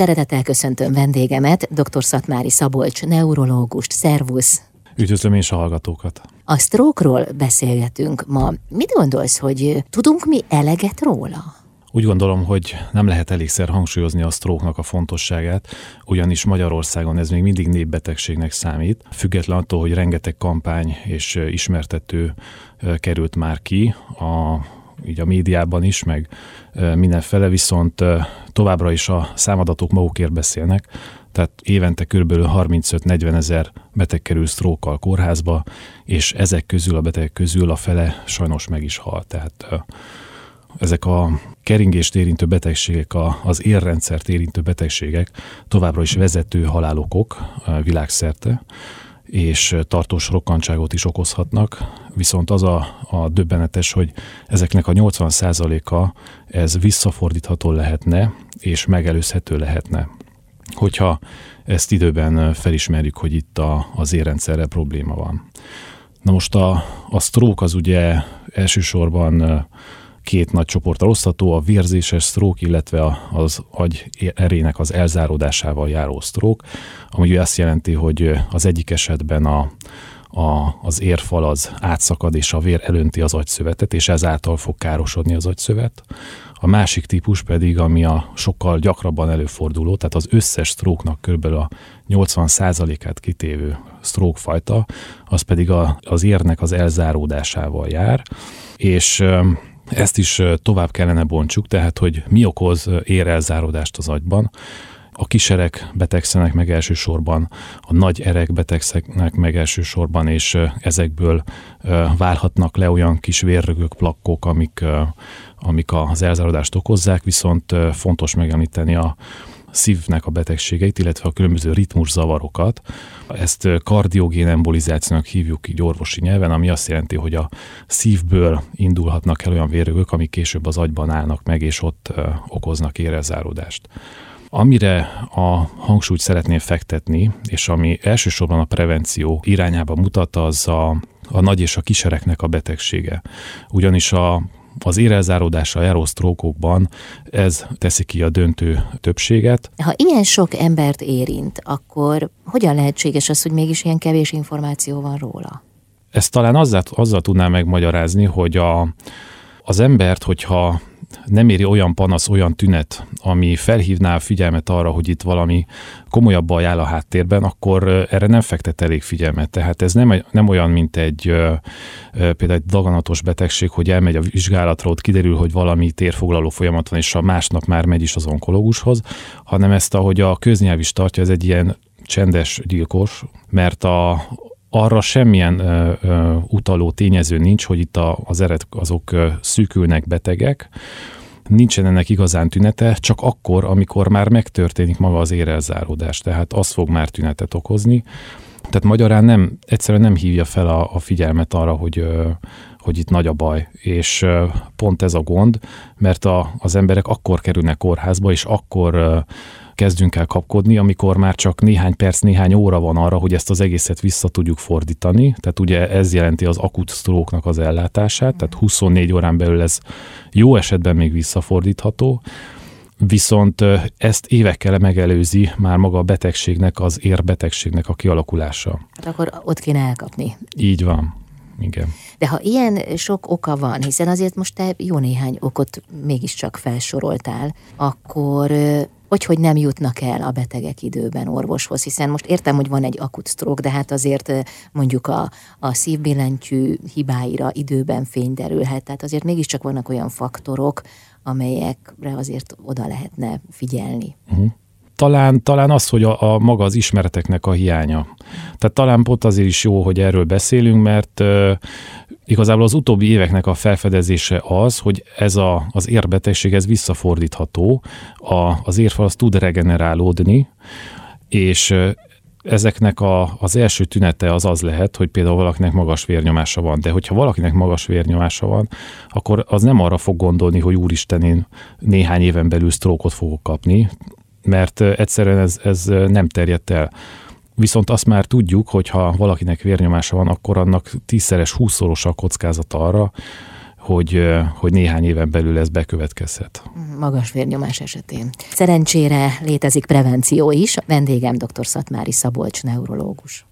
szeretettel köszöntöm vendégemet, dr. Szatmári Szabolcs, neurológust. Szervusz! Üdvözlöm és a hallgatókat! A stroke beszélgetünk ma. Mit gondolsz, hogy tudunk mi eleget róla? Úgy gondolom, hogy nem lehet elégszer hangsúlyozni a sztróknak a fontosságát, ugyanis Magyarországon ez még mindig népbetegségnek számít, független attól, hogy rengeteg kampány és ismertető került már ki a így a médiában is, meg mindenfele, viszont továbbra is a számadatok magukért beszélnek, tehát évente kb. 35-40 ezer beteg kerül sztrókkal kórházba, és ezek közül, a betegek közül a fele sajnos meg is hal. Tehát ezek a keringést érintő betegségek, az érrendszert érintő betegségek továbbra is vezető halálokok világszerte, és tartós rokkantságot is okozhatnak, viszont az a, a döbbenetes, hogy ezeknek a 80%-a ez visszafordítható lehetne, és megelőzhető lehetne. Hogyha ezt időben felismerjük, hogy itt a, az érrendszerre probléma van. Na most a, a stroke az ugye elsősorban két nagy csoportra osztható, a vérzéses stroke, illetve az agy erének az elzáródásával járó stroke, ami azt jelenti, hogy az egyik esetben a, a, az érfal az átszakad, és a vér elönti az agyszövetet, és ezáltal fog károsodni az agyszövet. A másik típus pedig, ami a sokkal gyakrabban előforduló, tehát az összes sztróknak kb. a 80%-át kitévő stroke fajta, az pedig a, az érnek az elzáródásával jár, és ezt is tovább kellene bontsuk, tehát hogy mi okoz érelzáródást az agyban. A kiserek betegszenek meg elsősorban, a nagy erek betegszenek meg elsősorban, és ezekből válhatnak le olyan kis vérrögök, plakkok, amik, amik az elzárodást okozzák, viszont fontos megemlíteni a, szívnek a betegségeit, illetve a különböző ritmuszavarokat. Ezt kardiogén embolizációnak hívjuk így orvosi nyelven, ami azt jelenti, hogy a szívből indulhatnak el olyan vérögök, amik később az agyban állnak meg, és ott okoznak érezáródást. Amire a hangsúlyt szeretném fektetni, és ami elsősorban a prevenció irányába mutat, az a, a nagy és a kisereknek a betegsége. Ugyanis a az érelzáródással járó sztrókokban ez teszi ki a döntő többséget. Ha ilyen sok embert érint, akkor hogyan lehetséges az, hogy mégis ilyen kevés információ van róla? Ezt talán azzal, azzal tudnám megmagyarázni, hogy a, az embert, hogyha nem éri olyan panasz, olyan tünet, ami felhívná a figyelmet arra, hogy itt valami komolyabb baj áll a háttérben, akkor erre nem fektet elég figyelmet. Tehát ez nem, nem olyan, mint egy például egy daganatos betegség, hogy elmegy a vizsgálatra, ott kiderül, hogy valami térfoglaló folyamat van, és a másnap már megy is az onkológushoz, hanem ezt, ahogy a köznyelv is tartja, ez egy ilyen csendes gyilkos, mert a, arra semmilyen ö, ö, utaló tényező nincs, hogy itt a, az eret azok ö, szűkülnek betegek, nincsen ennek igazán tünete, csak akkor, amikor már megtörténik maga az érelzáródás, tehát az fog már tünetet okozni. Tehát magyarán nem, egyszerűen nem hívja fel a, a figyelmet arra, hogy, hogy itt nagy a baj, és pont ez a gond, mert a, az emberek akkor kerülnek kórházba, és akkor kezdünk el kapkodni, amikor már csak néhány perc, néhány óra van arra, hogy ezt az egészet vissza tudjuk fordítani. Tehát ugye ez jelenti az akut sztróknak az ellátását, tehát 24 órán belül ez jó esetben még visszafordítható, viszont ezt évekkel megelőzi már maga a betegségnek, az érbetegségnek a kialakulása. Hát akkor ott kéne elkapni. Így van. Igen. De ha ilyen sok oka van, hiszen azért most te jó néhány okot mégiscsak felsoroltál, akkor hogy, hogy nem jutnak el a betegek időben orvoshoz, hiszen most értem, hogy van egy akut stroke, de hát azért mondjuk a, a szívbillentyű hibáira időben fény derülhet, tehát azért mégiscsak vannak olyan faktorok, amelyekre azért oda lehetne figyelni. Uh-huh talán, talán az, hogy a, a maga az ismereteknek a hiánya. Tehát talán pont azért is jó, hogy erről beszélünk, mert uh, igazából az utóbbi éveknek a felfedezése az, hogy ez a, az érbetegség, ez visszafordítható, a, az érfal az tud regenerálódni, és ezeknek a, az első tünete az az lehet, hogy például valakinek magas vérnyomása van, de hogyha valakinek magas vérnyomása van, akkor az nem arra fog gondolni, hogy úristen, én néhány éven belül sztrókot fogok kapni, mert egyszerűen ez, ez nem terjedt el. Viszont azt már tudjuk, hogy ha valakinek vérnyomása van, akkor annak tízszeres, húszszoros a kockázata arra, hogy, hogy néhány éven belül ez bekövetkezhet. Magas vérnyomás esetén. Szerencsére létezik prevenció is. Vendégem dr. Szatmári Szabolcs, neurológus.